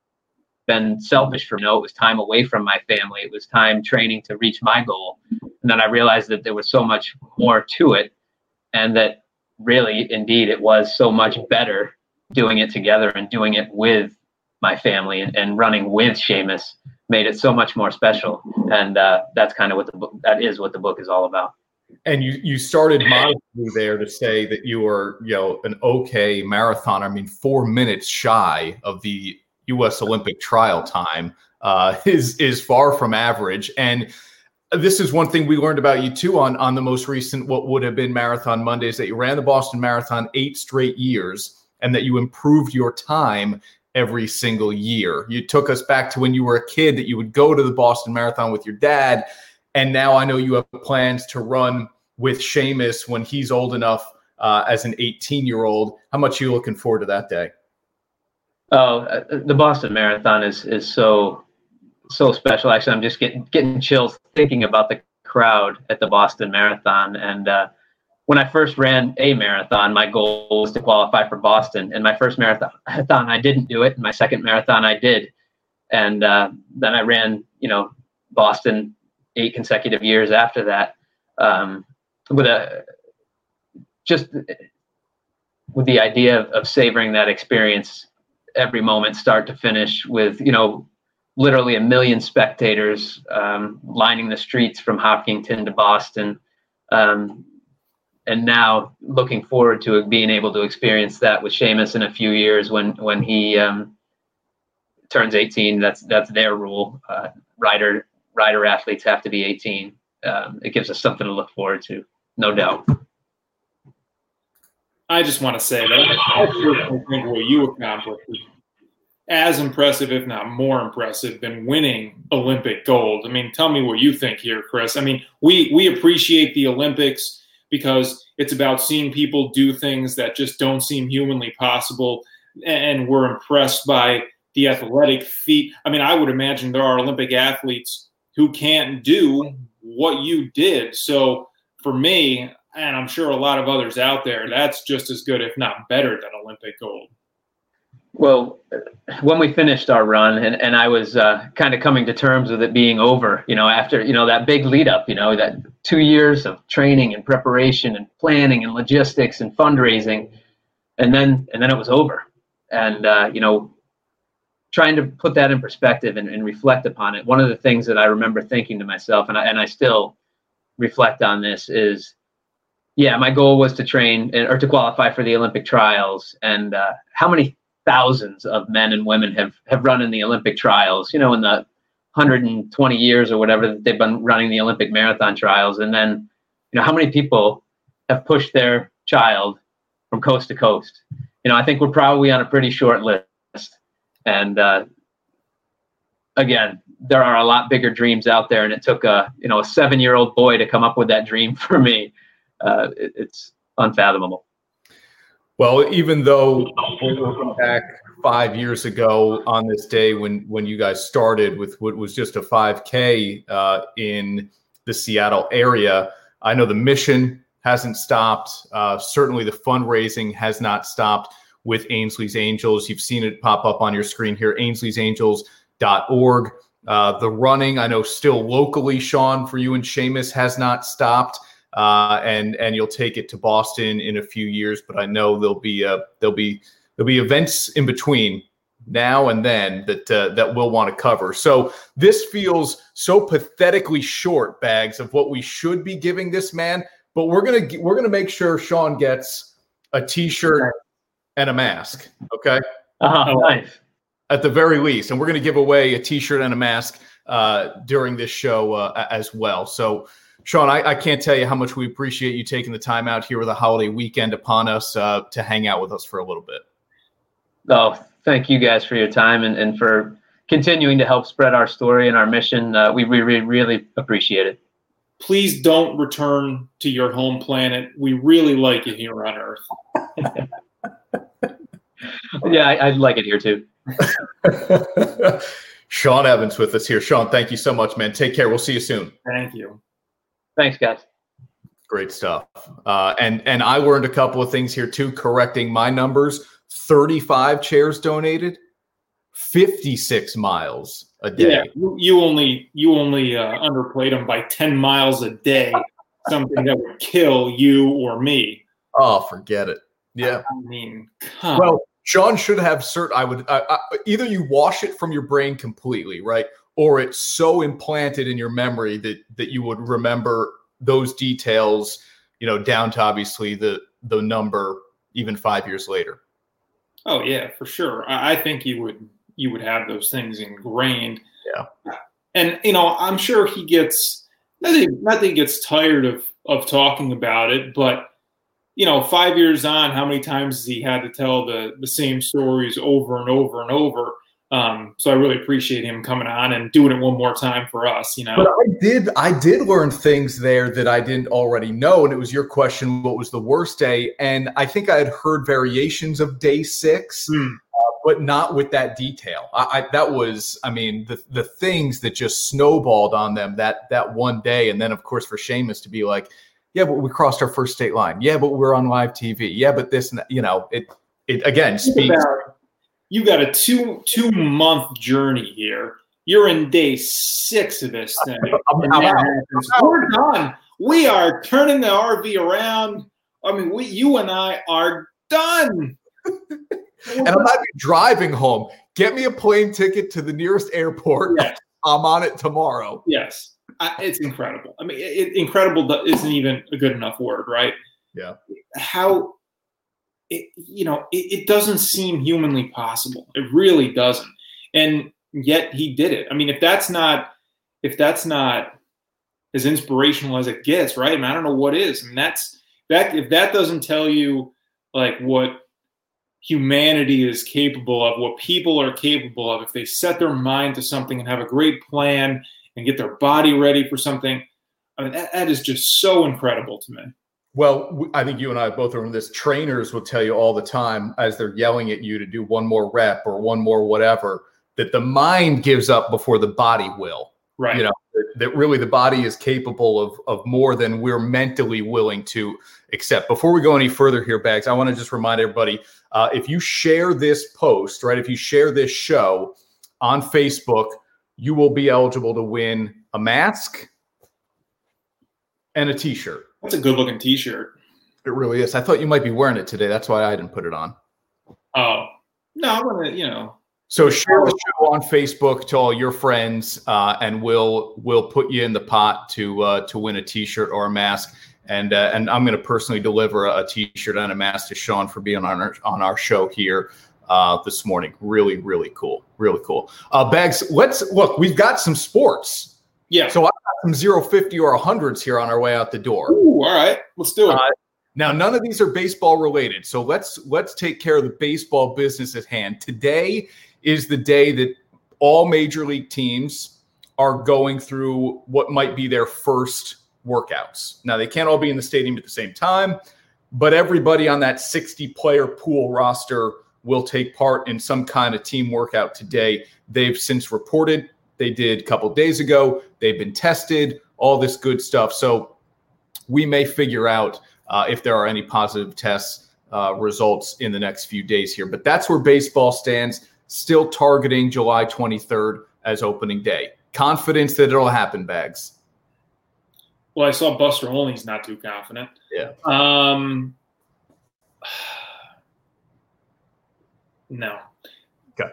been selfish for me. Know, it was time away from my family. It was time training to reach my goal. And then I realized that there was so much more to it and that really, indeed, it was so much better doing it together and doing it with my family and, and running with Seamus made it so much more special. And uh, that's kind of what the book, that is what the book is all about. And you, you started modestly there to say that you were, you know, an okay marathoner. I mean, four minutes shy of the U.S. Olympic trial time uh, is is far from average. And this is one thing we learned about you too on on the most recent what would have been Marathon Mondays that you ran the Boston Marathon eight straight years, and that you improved your time every single year. You took us back to when you were a kid that you would go to the Boston Marathon with your dad, and now I know you have plans to run with Seamus when he's old enough uh, as an 18 year old. How much are you looking forward to that day? Oh, uh, the Boston Marathon is is so so special. Actually, I'm just getting getting chills thinking about the crowd at the Boston Marathon, and uh, when I first ran a marathon, my goal was to qualify for Boston. And my first marathon, I didn't do it. And my second marathon, I did. And uh, then I ran, you know, Boston eight consecutive years after that um, with a just with the idea of, of savoring that experience every moment, start to finish, with you know literally a million spectators um, lining the streets from Hopkinton to Boston. Um, and now looking forward to being able to experience that with Seamus in a few years when when he um, turns 18. That's that's their rule. Uh, rider rider athletes have to be 18. Um, it gives us something to look forward to, no doubt. I just want to say that I personally think what you accomplished is as impressive, if not more impressive, than winning Olympic gold. I mean, tell me what you think here, Chris. I mean, we we appreciate the Olympics because it's about seeing people do things that just don't seem humanly possible, and we're impressed by the athletic feat. I mean, I would imagine there are Olympic athletes who can't do what you did. So for me, and I'm sure a lot of others out there, that's just as good, if not better, than Olympic gold. Well, when we finished our run, and, and I was uh, kind of coming to terms with it being over, you know, after you know that big lead up, you know, that two years of training and preparation and planning and logistics and fundraising, and then and then it was over, and uh, you know, trying to put that in perspective and, and reflect upon it. One of the things that I remember thinking to myself, and I, and I still reflect on this, is yeah, my goal was to train or to qualify for the Olympic trials. And uh, how many thousands of men and women have, have run in the Olympic trials, you know, in the 120 years or whatever that they've been running the Olympic marathon trials. And then, you know, how many people have pushed their child from coast to coast? You know, I think we're probably on a pretty short list. And uh, again, there are a lot bigger dreams out there, and it took a you know a seven year old boy to come up with that dream for me uh, it, it's unfathomable. Well, even though looking back five years ago on this day when when you guys started with what was just a 5K uh, in the Seattle area, I know the mission hasn't stopped. Uh, certainly, the fundraising has not stopped with Ainsley's Angels. You've seen it pop up on your screen here, Ainsley'sAngels.org. Uh, the running, I know, still locally, Sean, for you and Seamus has not stopped uh, and and you'll take it to Boston in a few years. But I know there'll be a, there'll be there'll be events in between now and then that uh, that we'll want to cover. So this feels so pathetically short, bags of what we should be giving this man. But we're gonna we're gonna make sure Sean gets a T-shirt and a mask. Okay. Uh-huh, nice. At the very least, and we're gonna give away a T-shirt and a mask uh, during this show uh, as well. So Sean, I, I, can't tell you how much we appreciate you taking the time out here with a holiday weekend upon us uh, to hang out with us for a little bit. Oh, thank you guys for your time and, and for continuing to help spread our story and our mission. Uh, we, we really appreciate it. Please don't return to your home planet. We really like it here on Earth. yeah, I, would like it here too. Sean Evans with us here. Sean, thank you so much, man. Take care. We'll see you soon. Thank you. Thanks, guys. Great stuff. Uh, and and I learned a couple of things here too, correcting my numbers. 35 chairs donated, 56 miles a day. Yeah, you only you only uh, underplayed them by 10 miles a day, something that would kill you or me. Oh, forget it. Yeah. I mean, well, Sean should have cert. I would uh, uh, either you wash it from your brain completely, right, or it's so implanted in your memory that that you would remember those details you know down to obviously the the number even five years later? Oh yeah for sure. I, I think you would you would have those things ingrained. Yeah. And you know i'm sure he gets nothing nothing gets tired of of talking about it but you know five years on how many times has he had to tell the the same stories over and over and over um, so I really appreciate him coming on and doing it one more time for us. You know, but I did I did learn things there that I didn't already know, and it was your question: what was the worst day? And I think I had heard variations of day six. Mm. Uh, but not with that detail. I, I, that was, I mean, the the things that just snowballed on them that that one day, and then of course for Seamus to be like, Yeah, but we crossed our first state line. Yeah, but we're on live TV. Yeah, but this and that, you know, it it again speaks. About, you got a two two month journey here. You're in day six of this uh, thing. I'm- I'm out. We're done. We are turning the RV around. I mean, we you and I are done. and I'm not driving home. Get me a plane ticket to the nearest airport. Yes. I'm on it tomorrow. Yes, I, it's incredible. I mean, it, incredible isn't even a good enough word, right? Yeah. How, it, you know, it, it doesn't seem humanly possible. It really doesn't, and yet he did it. I mean, if that's not, if that's not as inspirational as it gets, right? I, mean, I don't know what is, and that's that. If that doesn't tell you like what humanity is capable of, what people are capable of, if they set their mind to something and have a great plan and get their body ready for something, I mean, that, that is just so incredible to me. Well, I think you and I both are in this. Trainers will tell you all the time as they're yelling at you to do one more rep or one more whatever that the mind gives up before the body will. Right. You know, that, that really the body is capable of of more than we're mentally willing to accept. Before we go any further here, Bags, I want to just remind everybody uh, if you share this post, right, if you share this show on Facebook, you will be eligible to win a mask and a T-shirt. That's a good looking t shirt. It really is. I thought you might be wearing it today. That's why I didn't put it on. Oh, no, I'm to, you know, So share the show on Facebook to all your friends, uh, and we'll we'll put you in the pot to uh, to win a T-shirt or a mask. And uh, and I'm going to personally deliver a T-shirt and a mask to Sean for being on our on our show here uh, this morning. Really, really cool. Really cool. Uh, Bags, let's look. We've got some sports. Yeah. So I've got some zero fifty or hundreds here on our way out the door. Ooh, all right, let's do it. Uh, Now, none of these are baseball related, so let's let's take care of the baseball business at hand. Today is the day that all major league teams are going through what might be their first workouts. Now, they can't all be in the stadium at the same time, but everybody on that 60 player pool roster will take part in some kind of team workout today. They've since reported they did a couple days ago. They've been tested, all this good stuff. So we may figure out uh, if there are any positive tests uh, results in the next few days here. But that's where baseball stands, still targeting July 23rd as opening day. Confidence that it'll happen, Bags. well, I saw Buster Olney's not too confident. Yeah. Um, no. Okay.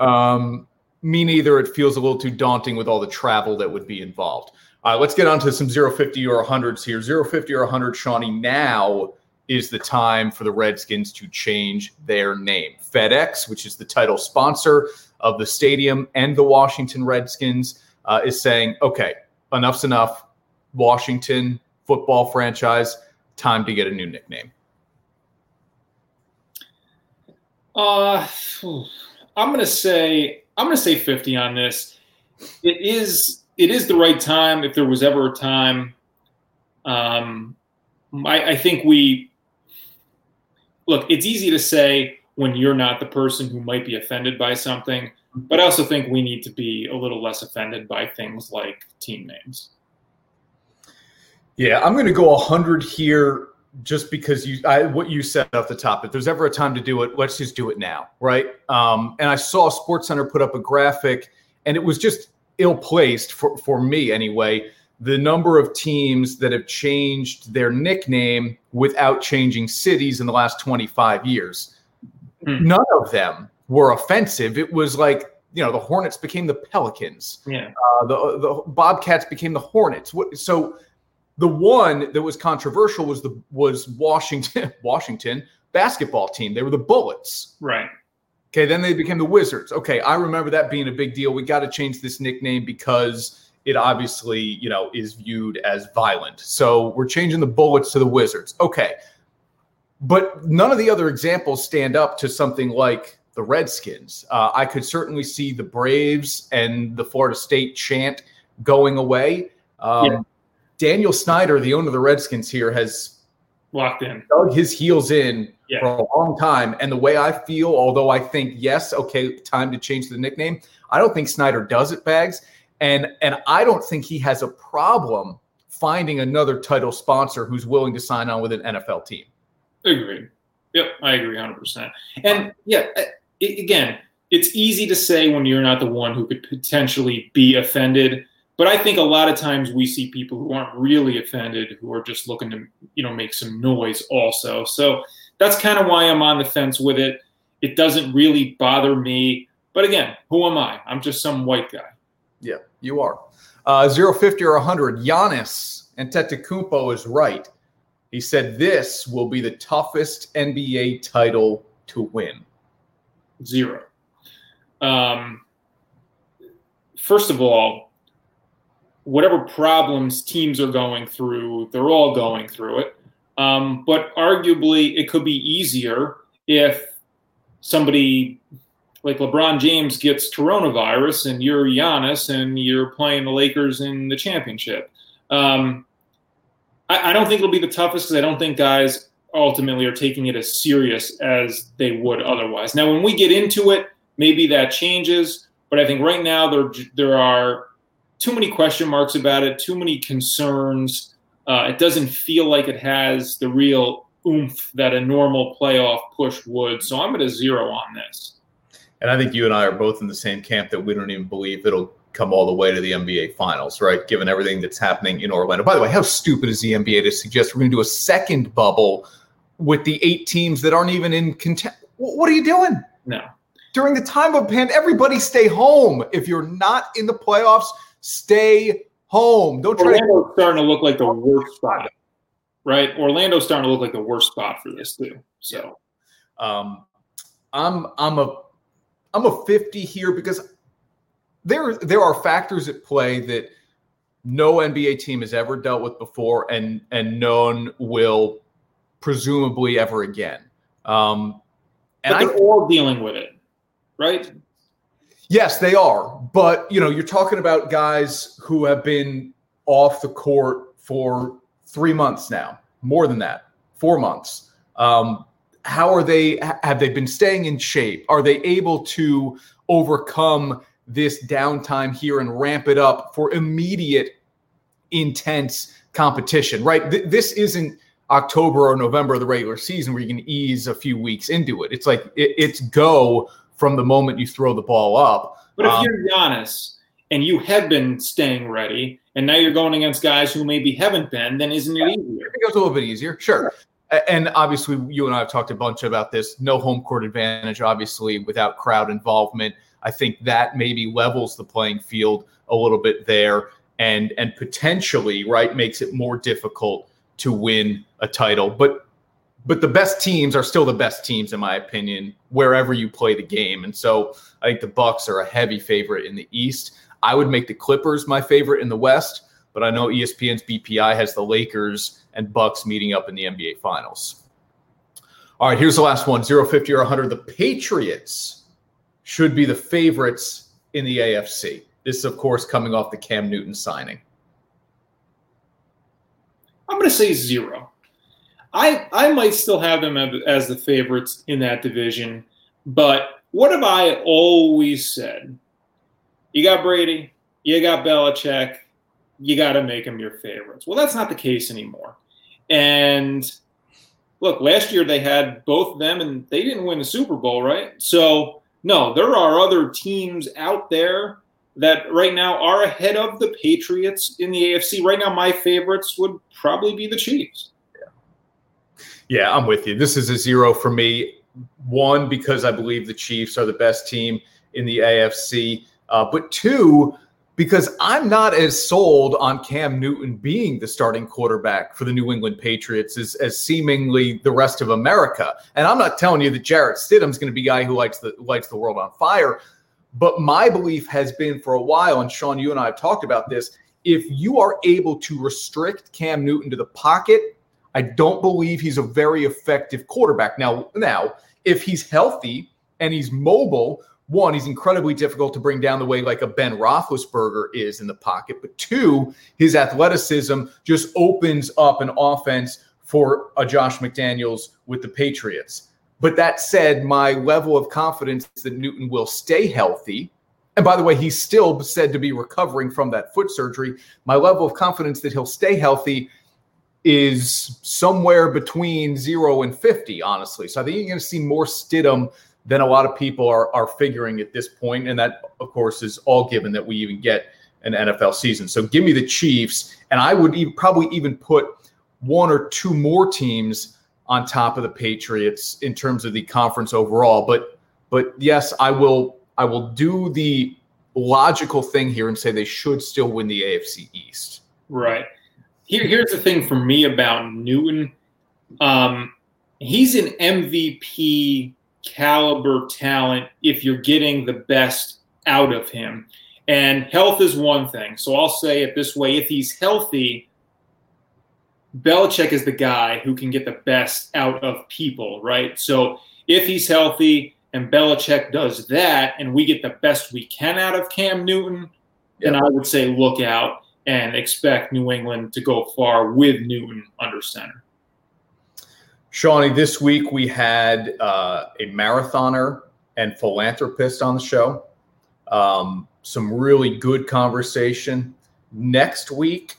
Um, me neither. It feels a little too daunting with all the travel that would be involved. Right, let's get on to some 050 or 100s here. 050 or 100, Shawnee, now is the time for the Redskins to change their name. FedEx, which is the title sponsor of the stadium and the Washington Redskins, uh, is saying, okay, enough's enough. Washington football franchise, time to get a new nickname. Uh. I'm gonna say I'm gonna say 50 on this. It is it is the right time if there was ever a time. Um, I, I think we look. It's easy to say when you're not the person who might be offended by something, but I also think we need to be a little less offended by things like team names. Yeah, I'm going to go 100 here just because you I, what you said off the top. If there's ever a time to do it, let's just do it now, right? Um, and I saw Sports Center put up a graphic, and it was just ill placed for for me anyway. The number of teams that have changed their nickname without changing cities in the last 25 years. Hmm. None of them were offensive. It was like you know the Hornets became the Pelicans Yeah, uh, the the Bobcats became the Hornets. What, so the one that was controversial was the was Washington Washington basketball team. They were the Bullets. right. Okay, then they became the Wizards. Okay, I remember that being a big deal. We got to change this nickname because it obviously, you know, is viewed as violent. So we're changing the Bullets to the Wizards. Okay. But none of the other examples stand up to something like the Redskins. Uh, I could certainly see the Braves and the Florida State chant going away. Um, Yeah. Daniel Snyder, the owner of the Redskins here, has Locked in. dug his heels in Yeah. for a long time. And the way I feel, although I think yes, okay, time to change the nickname, I don't think Snyder does it, bags. And and I don't think he has a problem finding another title sponsor who's willing to sign on with an NFL team. Agreed. Yep, I agree 100%. And yeah, it, again, it's easy to say when you're not the one who could potentially be offended. But I think a lot of times we see people who aren't really offended who are just looking to, you know, make some noise also. So that's kind of why I'm on the fence with it. It doesn't really bother me. But again, who am I? I'm just some white guy. Yeah, you are. Uh, 050 or 100. Giannis and Antetokounmpo is right. He said this will be the toughest NBA title to win. Zero. Um, first of all, whatever problems teams are going through, they're all going through it. Um, but arguably, it could be easier if somebody like LeBron James gets coronavirus and you're Giannis and you're playing the Lakers in the championship. Um, I, I, don't think it'll be the toughest because I don't think guys ultimately are taking it as serious as they would otherwise. Now, when we get into it, maybe that changes, but I think right now there there are too many question marks about it, too many concerns. Uh, it doesn't feel like it has the real oomph that a normal playoff push would. So I'm at a zero on this. And I think you and I are both in the same camp that we don't even believe it'll come all the way to the NBA Finals, right? Given everything that's happening in Orlando. By the way, how stupid is the NBA to suggest we're going to do a second bubble with the eight teams that aren't even in content? What are you doing? No. During the time of pan, everybody stay home. If you're not in the playoffs, stay home. Don't try. Orlando's to- starting to look like the worst spot, right? Orlando's starting to look like the worst spot for this too. So, um, I'm I'm a I'm a 50 here because there there are factors at play that no NBA team has ever dealt with before, and and none will presumably ever again. Um, and but they're I, all dealing with it, right? Yes, they are. But you know, you're talking about guys who have been off the court for three months now, more than that, four months. Um, how are they have they been staying in shape are they able to overcome this downtime here and ramp it up for immediate intense competition right Th- this isn't october or november of the regular season where you can ease a few weeks into it it's like it, it's go from the moment you throw the ball up but if um, you're Giannis and you have been staying ready and now you're going against guys who maybe haven't been then isn't it easier it goes a little bit easier sure and obviously you and I have talked a bunch about this. No home court advantage, obviously, without crowd involvement. I think that maybe levels the playing field a little bit there, and and potentially right makes it more difficult to win a title. But but the best teams are still the best teams, in my opinion, wherever you play the game. And so I think the Bucks are a heavy favorite in the East. I would make the Clippers my favorite in the West, but I know ESPN's BPI has the Lakers and Bucks meeting up in the NBA Finals. All right, here's the last one 050 or 100. The Patriots should be the favorites in the AFC. This is, of course, coming off the Cam Newton signing. I'm going to say zero. I, I might still have them as the favorites in that division, but what have I always said? You got Brady, you got Belichick, you got to make them your favorites. Well, that's not the case anymore. And look, last year they had both them and they didn't win the Super Bowl, right? So, no, there are other teams out there that right now are ahead of the Patriots in the AFC. Right now, my favorites would probably be the Chiefs. Yeah, I'm with you. This is a zero for me. One, because I believe the Chiefs are the best team in the AFC. Uh, but two, because I'm not as sold on Cam Newton being the starting quarterback for the New England Patriots as, as seemingly the rest of America. And I'm not telling you that Jarrett Stidham's going to be a guy who lights the lights the world on fire. But my belief has been for a while, and Sean, you and I have talked about this. If you are able to restrict Cam Newton to the pocket, I don't believe he's a very effective quarterback. Now, now, if he's healthy and he's mobile, one, he's incredibly difficult to bring down the way like a Ben Roethlisberger is in the pocket. But two, his athleticism just opens up an offense for a Josh McDaniels with the Patriots. But that said, my level of confidence that Newton will stay healthy And by the way, he's still said to be recovering from that foot surgery. My level of confidence that he'll stay healthy is somewhere between zero and 50, honestly. So I think you're going to see more Stidham than a lot of people are, are figuring at this point. And that, of course, is all given that we even get an NFL season. So give me the Chiefs. And I would even, probably even put one or two more teams on top of the Patriots in terms of the conference overall. But but yes, I will I will do the logical thing here and say they should still win the AFC East. Right. Here, here's the thing for me about Newton. Um, he's an MVP caliber talent if you're getting the best out of him. And health is one thing. So I'll say it this way if he's healthy, Belichick is the guy who can get the best out of people, right? So if he's healthy and Belichick does that and we get the best we can out of Cam Newton, yep. then I would say look out and expect New England to go far with Newton under center. Shawnee, this week we had uh, a marathoner and philanthropist on the show. Um, some really good conversation. Next week,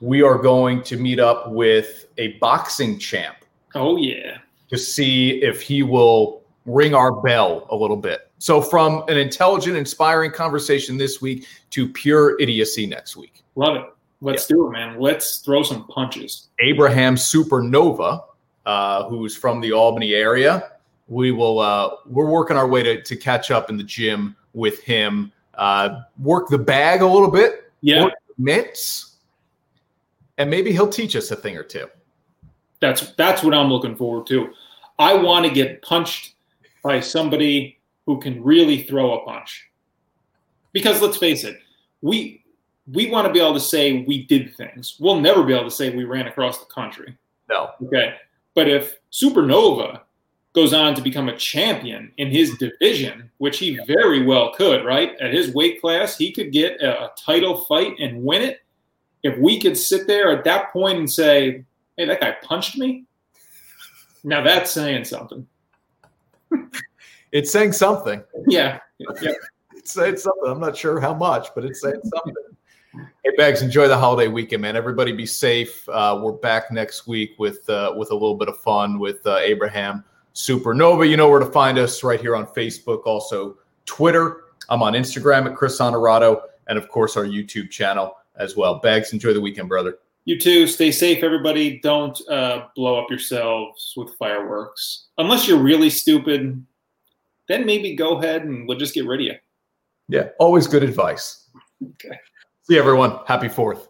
we are going to meet up with a boxing champ. Oh, yeah. To see if he will ring our bell a little bit. So, from an intelligent, inspiring conversation this week to pure idiocy next week. Love it. Let's yeah. do it, man. Let's throw some punches. Abraham Supernova, uh, who's from the Albany area. We will. Uh, we're working our way to to catch up in the gym with him. Uh, work the bag a little bit. Yeah. mitts, and maybe he'll teach us a thing or two. That's that's what I'm looking forward to. I want to get punched by somebody who can really throw a punch. Because let's face it, we we want to be able to say we did things. We'll never be able to say we ran across the country. No. Okay. But if Supernova goes on to become a champion in his division, which he very well could, right? At his weight class, he could get a, a title fight and win it. If we could sit there at that point and say, hey, that guy punched me, now that's saying something. it's saying something. Yeah. yeah. it's saying something. I'm not sure how much, but it's saying something. Hey, Bags, enjoy the holiday weekend, man. Everybody be safe. Uh, we're back next week with uh, with a little bit of fun with uh, Abraham Supernova. You know where to find us right here on Facebook, also Twitter. I'm on Instagram at Chris Honorado, and of course our YouTube channel as well. Bags, enjoy the weekend, brother. You too. Stay safe, everybody. Don't uh, blow up yourselves with fireworks. Unless you're really stupid, then maybe go ahead and we'll just get rid of you. Yeah, always good advice. Okay. See everyone. Happy 4th.